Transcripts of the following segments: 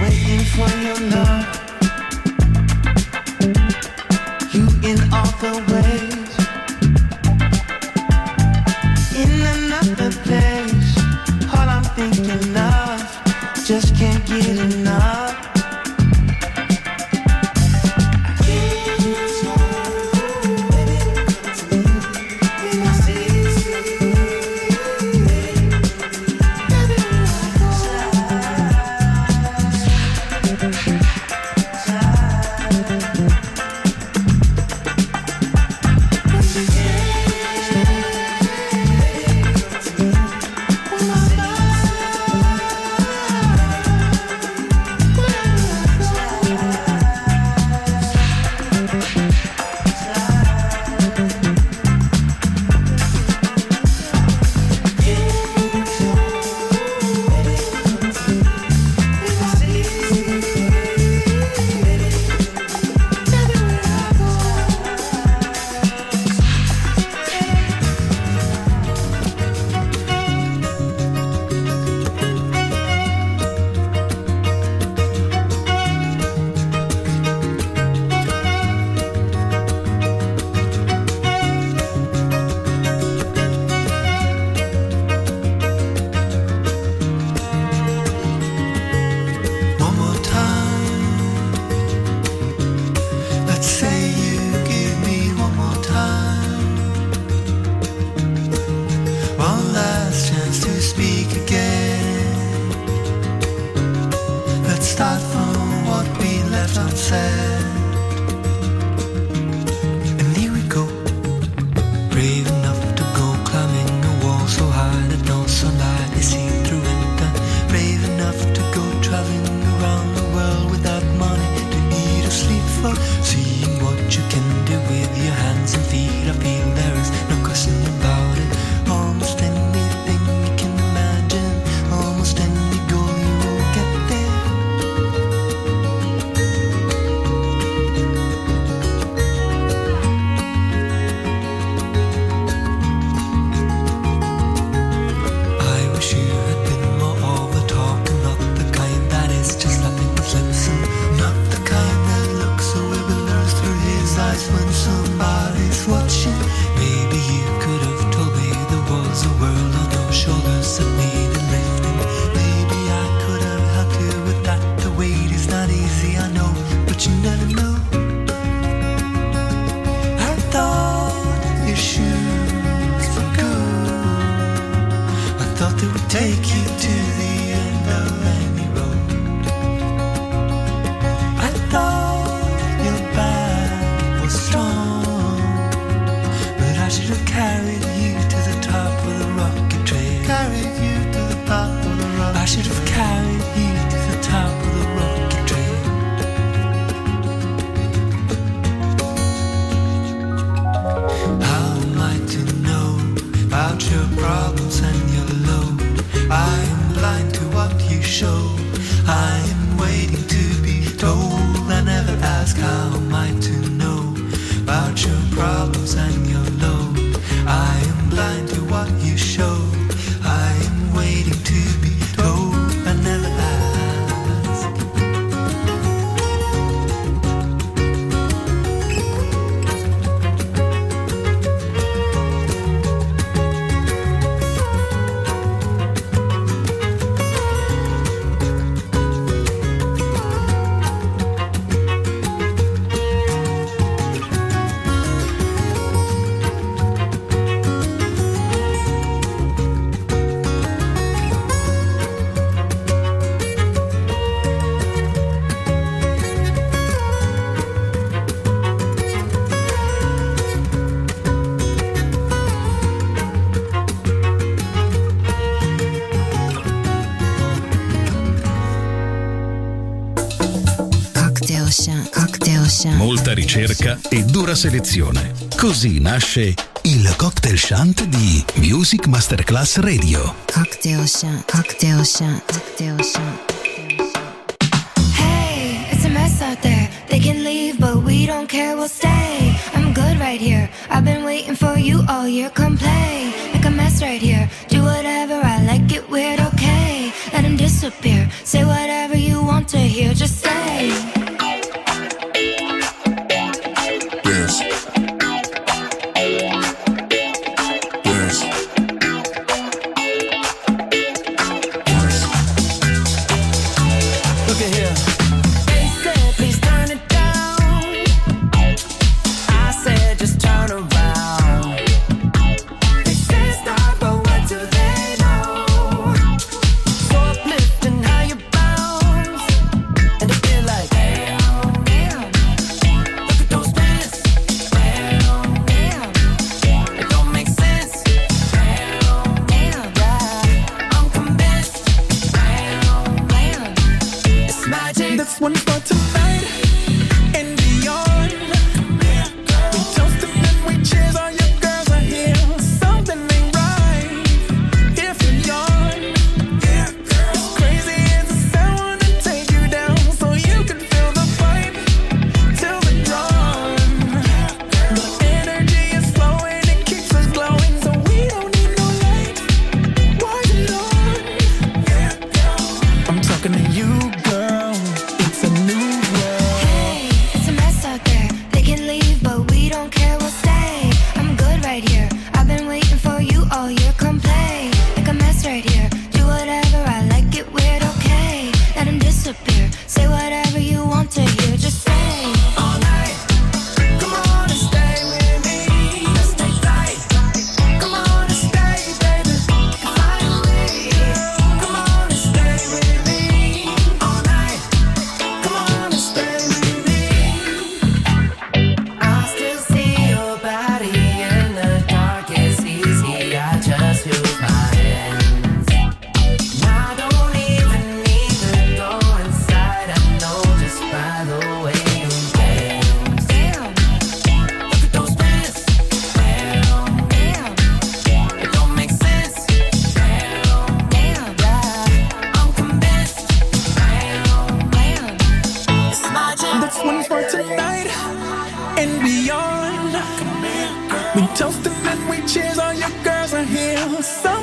Waiting for your love. what you should. Ricerca e dura selezione. Così nasce il cocktail shant di Music Masterclass Radio. Cocktail shant, cocktail shant, cocktail shant. Hey, it's a mess out there. They can leave, but we don't care, we'll stay. I'm good right here. I've been waiting for you all year. Come play, make a mess right here. We toast and we cheers, all your girls are here. So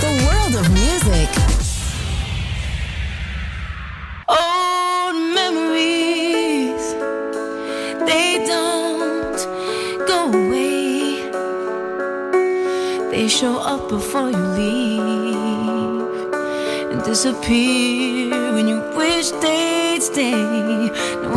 The world of music. Old memories, they don't go away. They show up before you leave and disappear when you wish they'd stay. No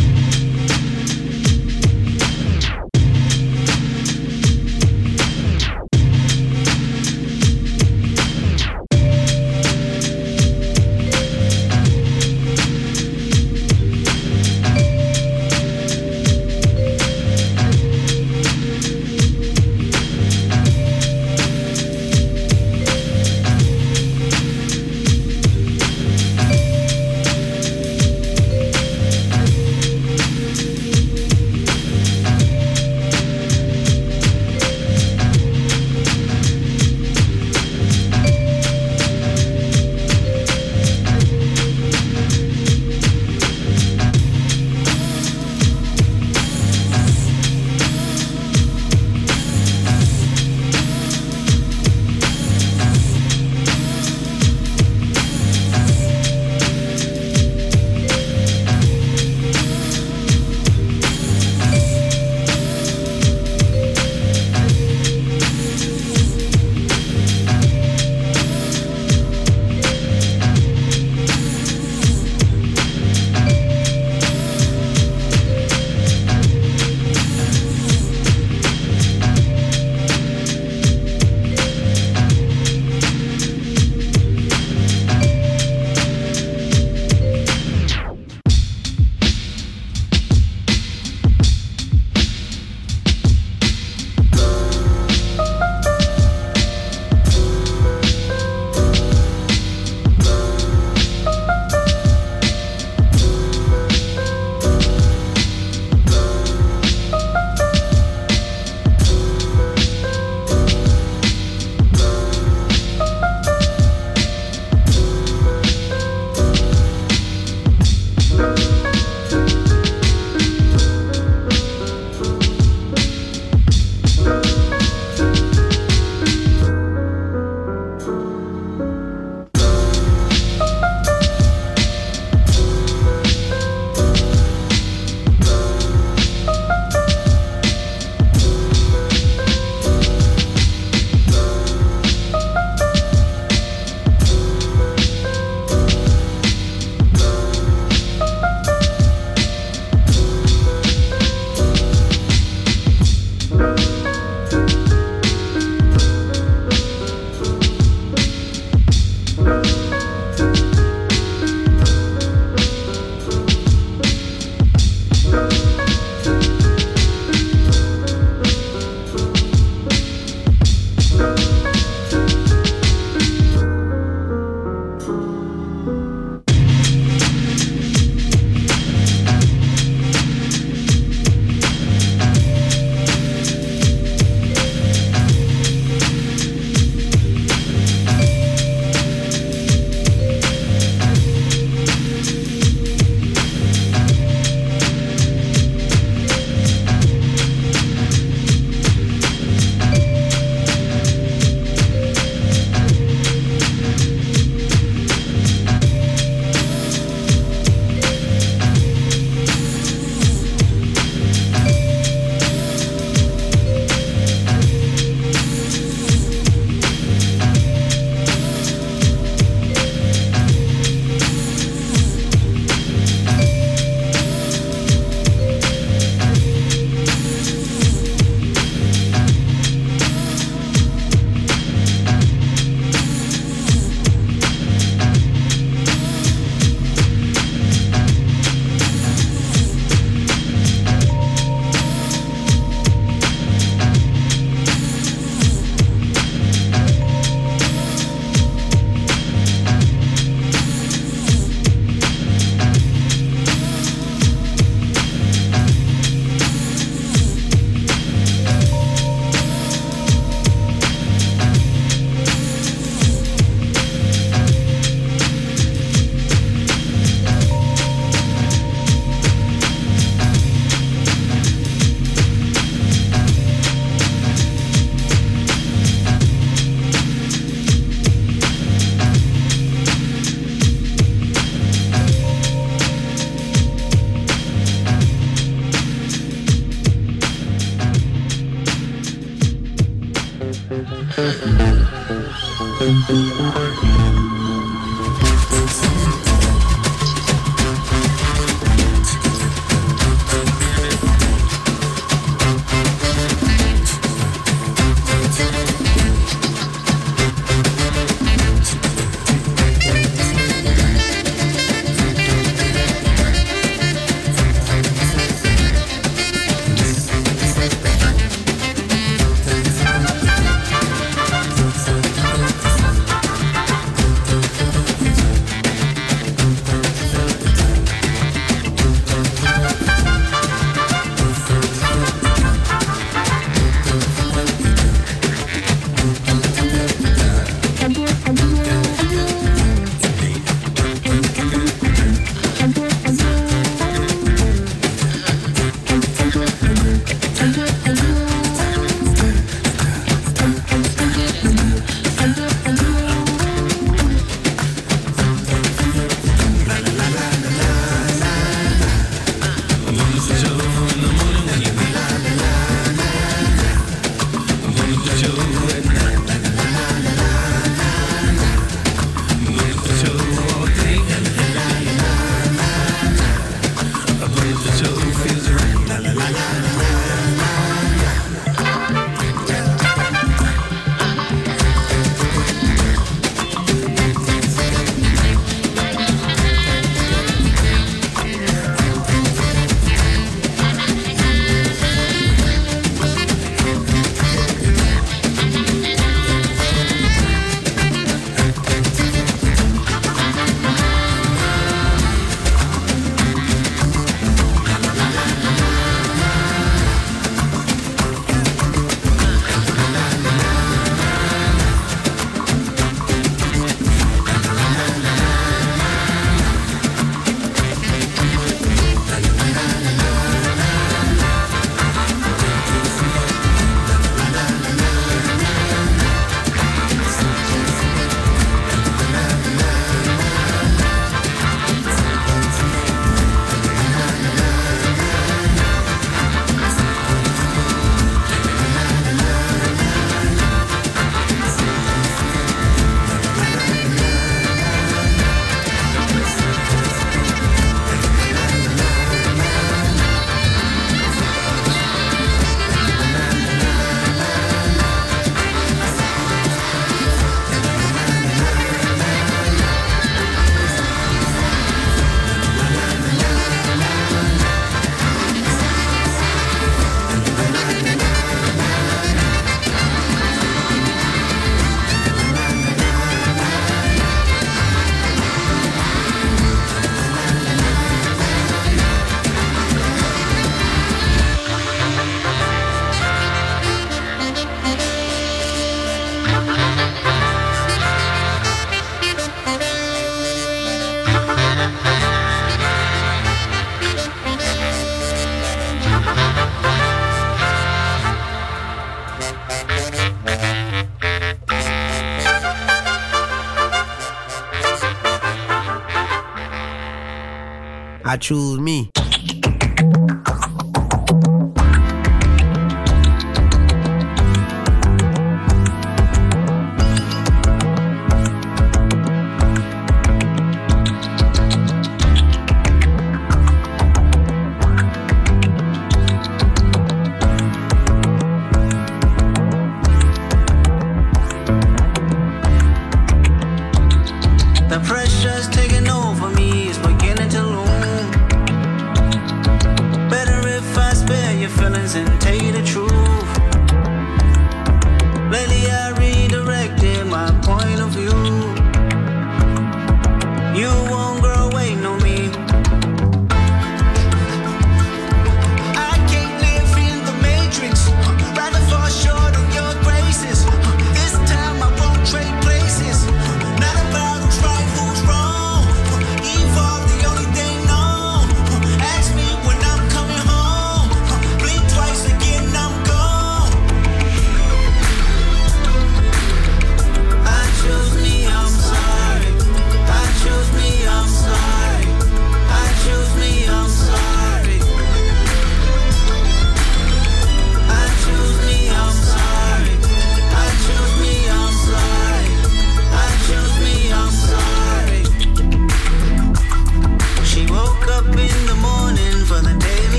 I choose me.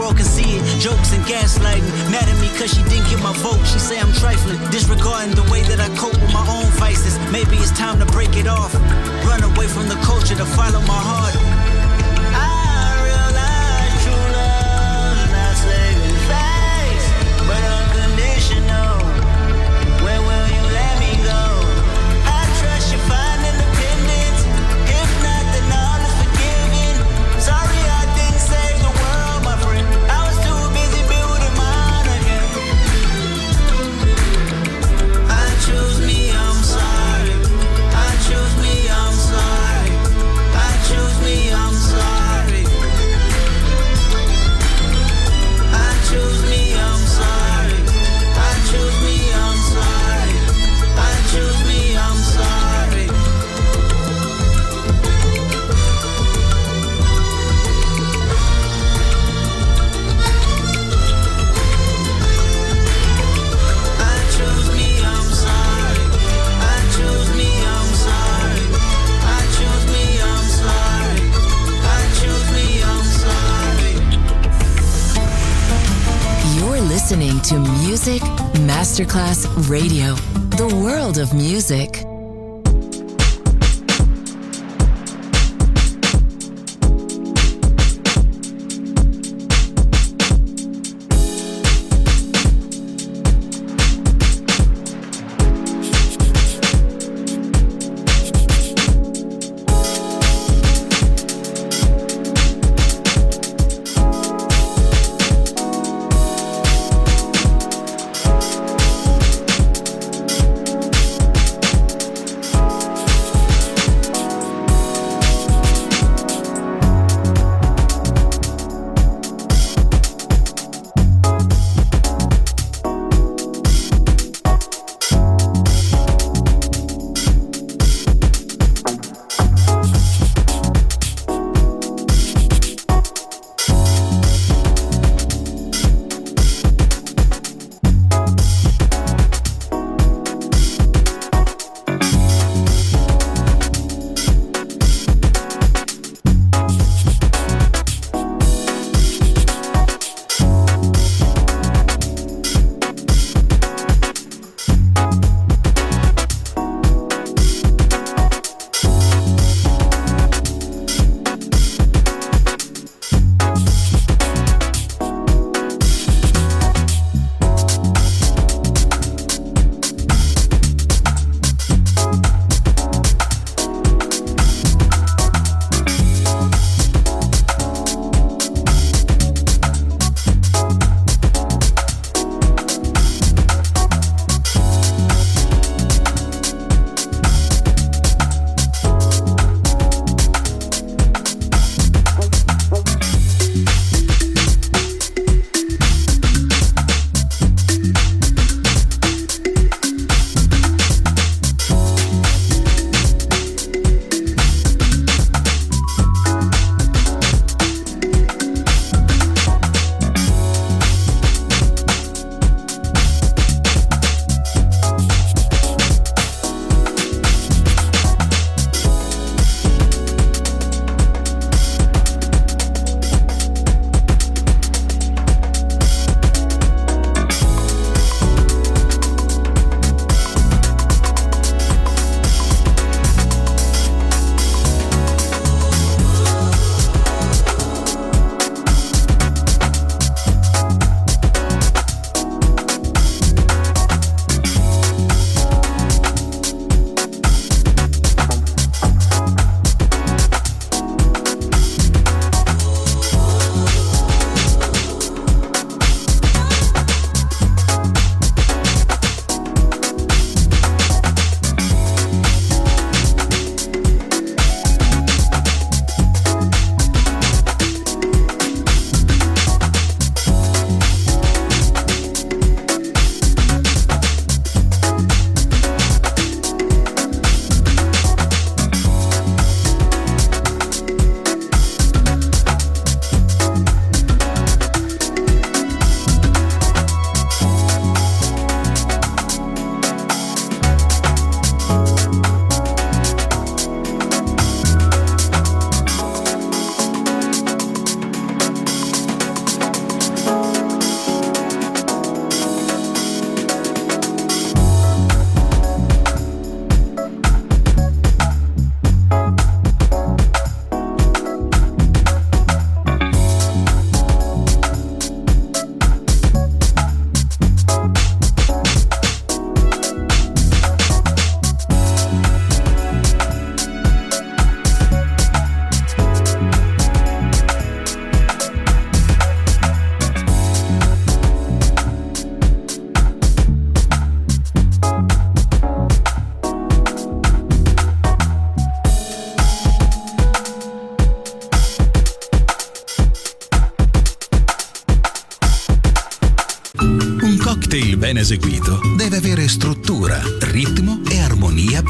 World can see it. Jokes and gaslighting. Radio,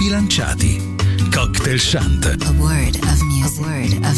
bilanciati. Cocktail Shant. A word of music. A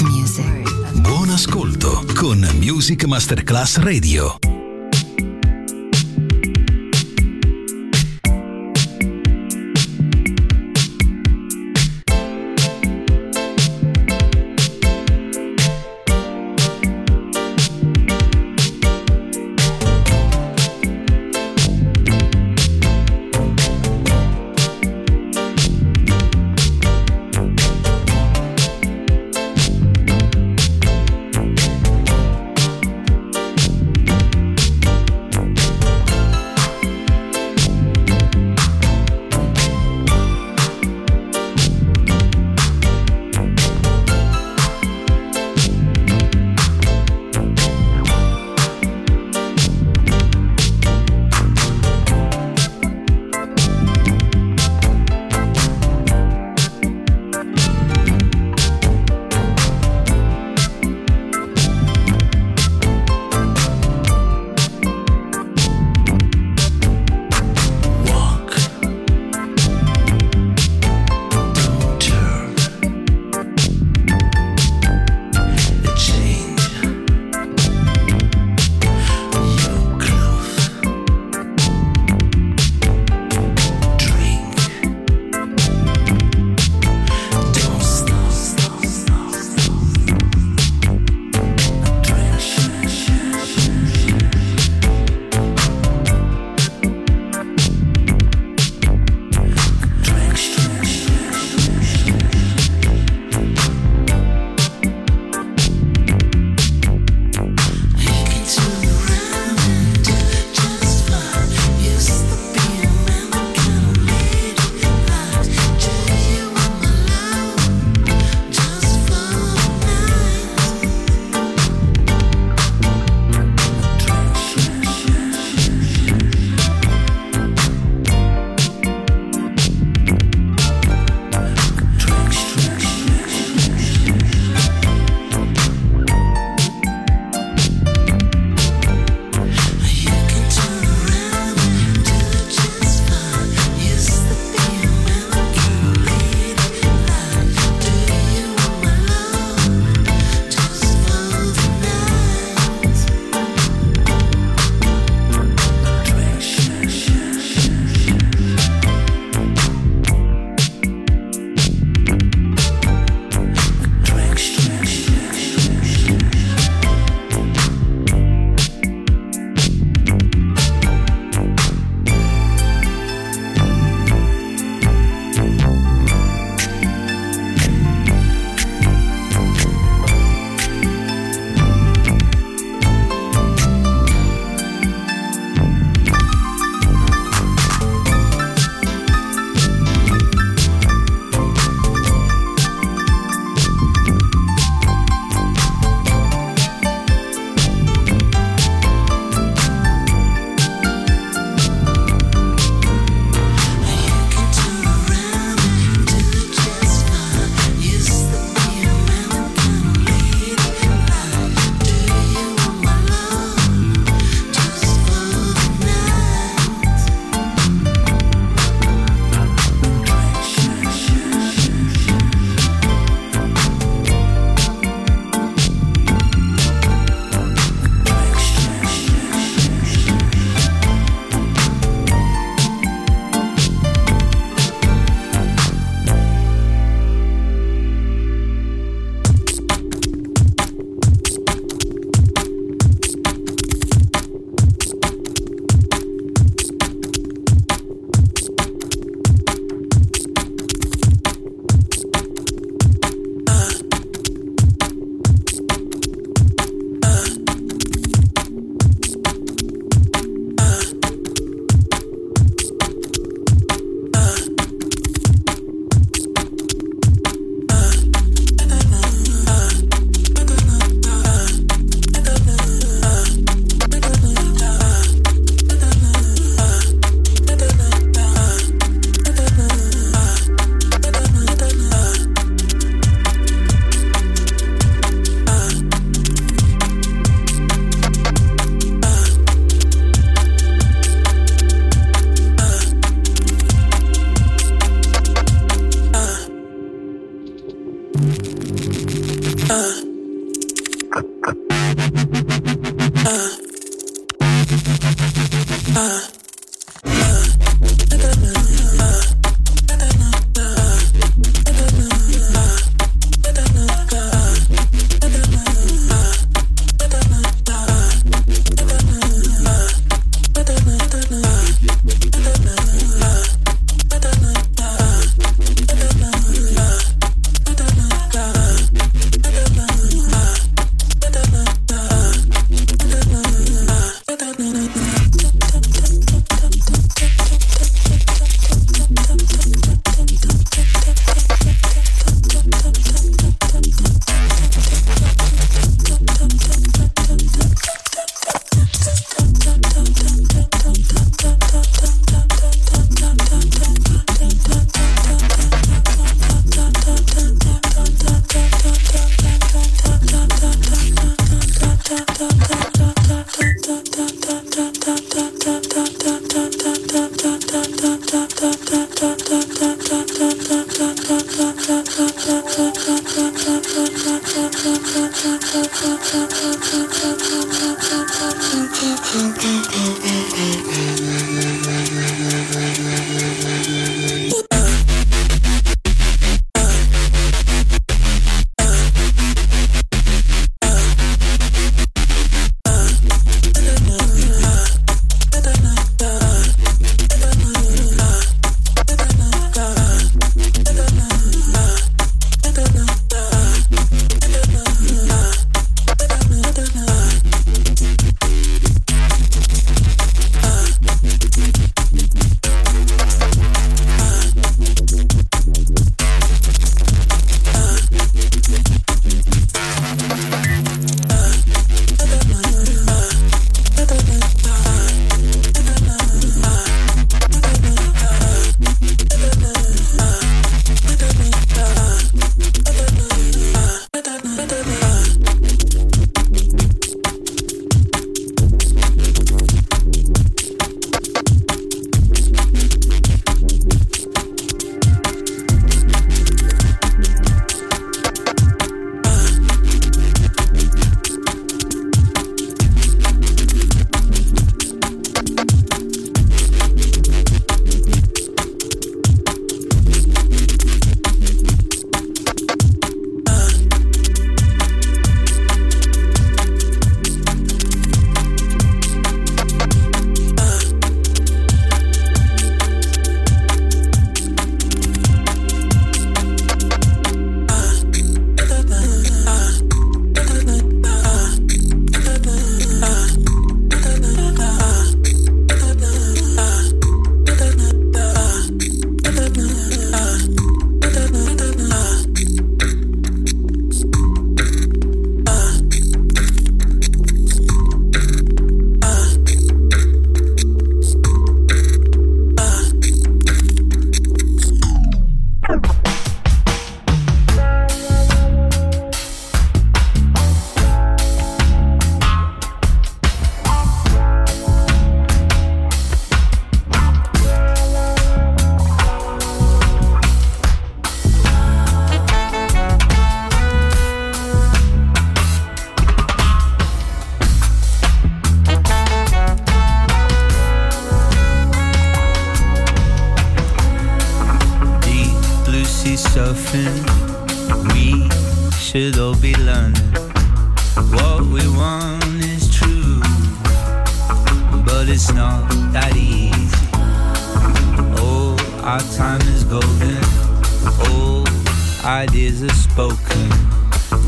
ideas are spoken.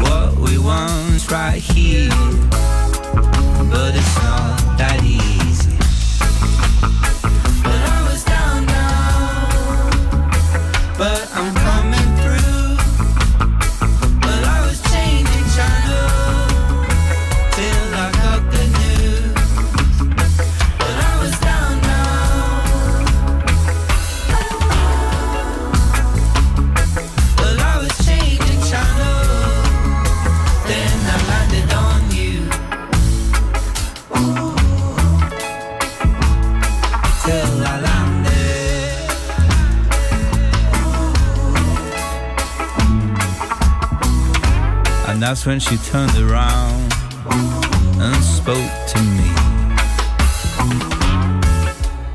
What we want's right here, but it's not that easy. But I was down, down, but I'm. That's when she turned around and spoke to me.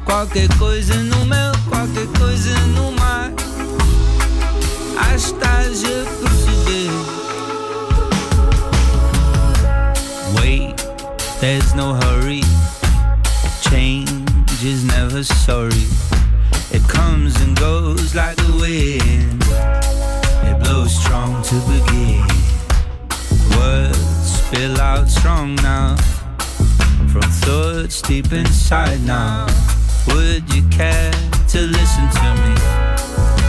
Qualquer coisa no meu, qualquer coisa no mar. Há estás a perceber. Wait, there's no hurry. Change is never sorry. Out strong now. From thoughts deep inside now. Would you care to listen to me?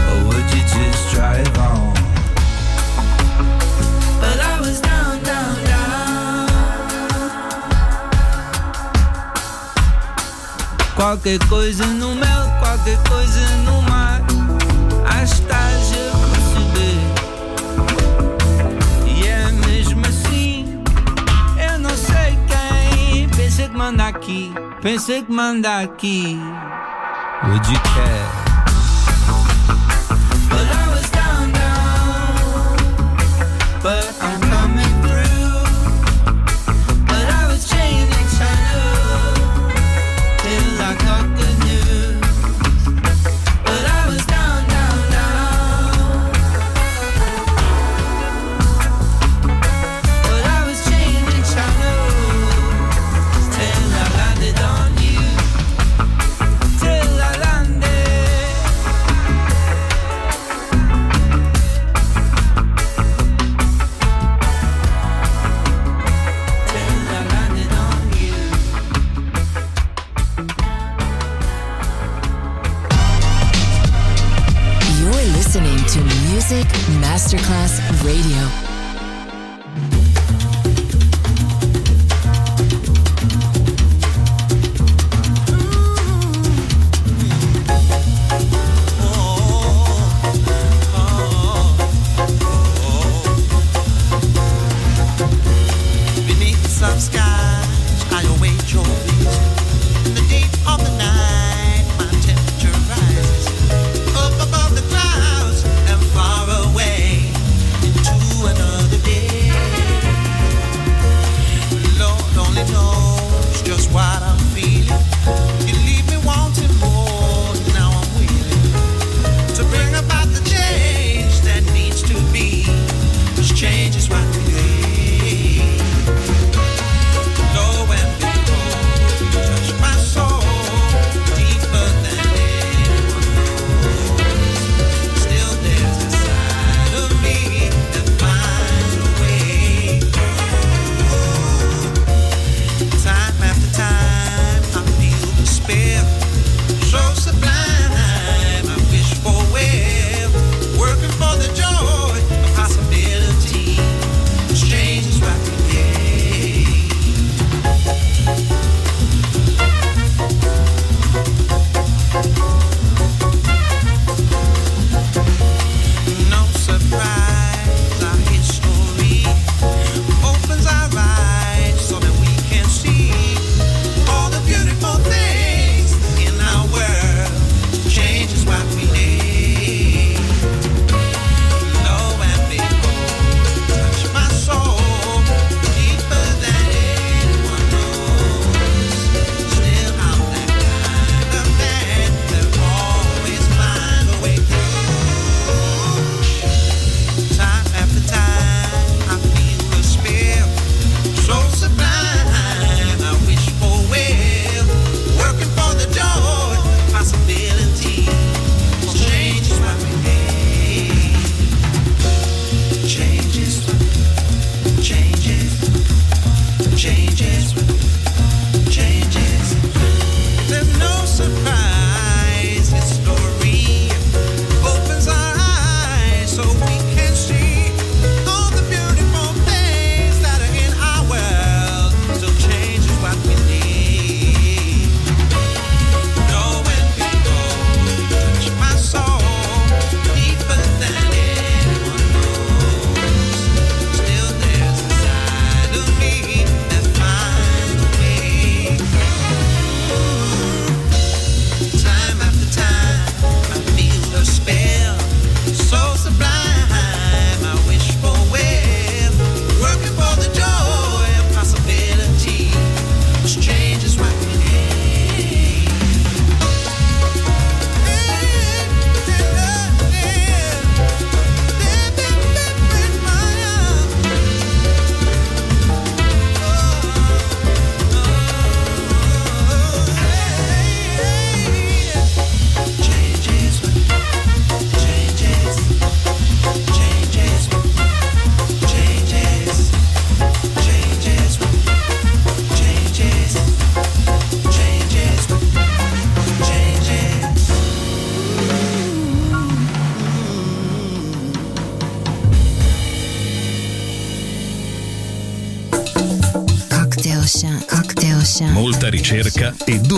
Or would you just drive on? But I was down, down, down. Qualquer coisa no mel, qualquer coisa no mar. Que manda aqui. Pensei que manda aqui. Would you care?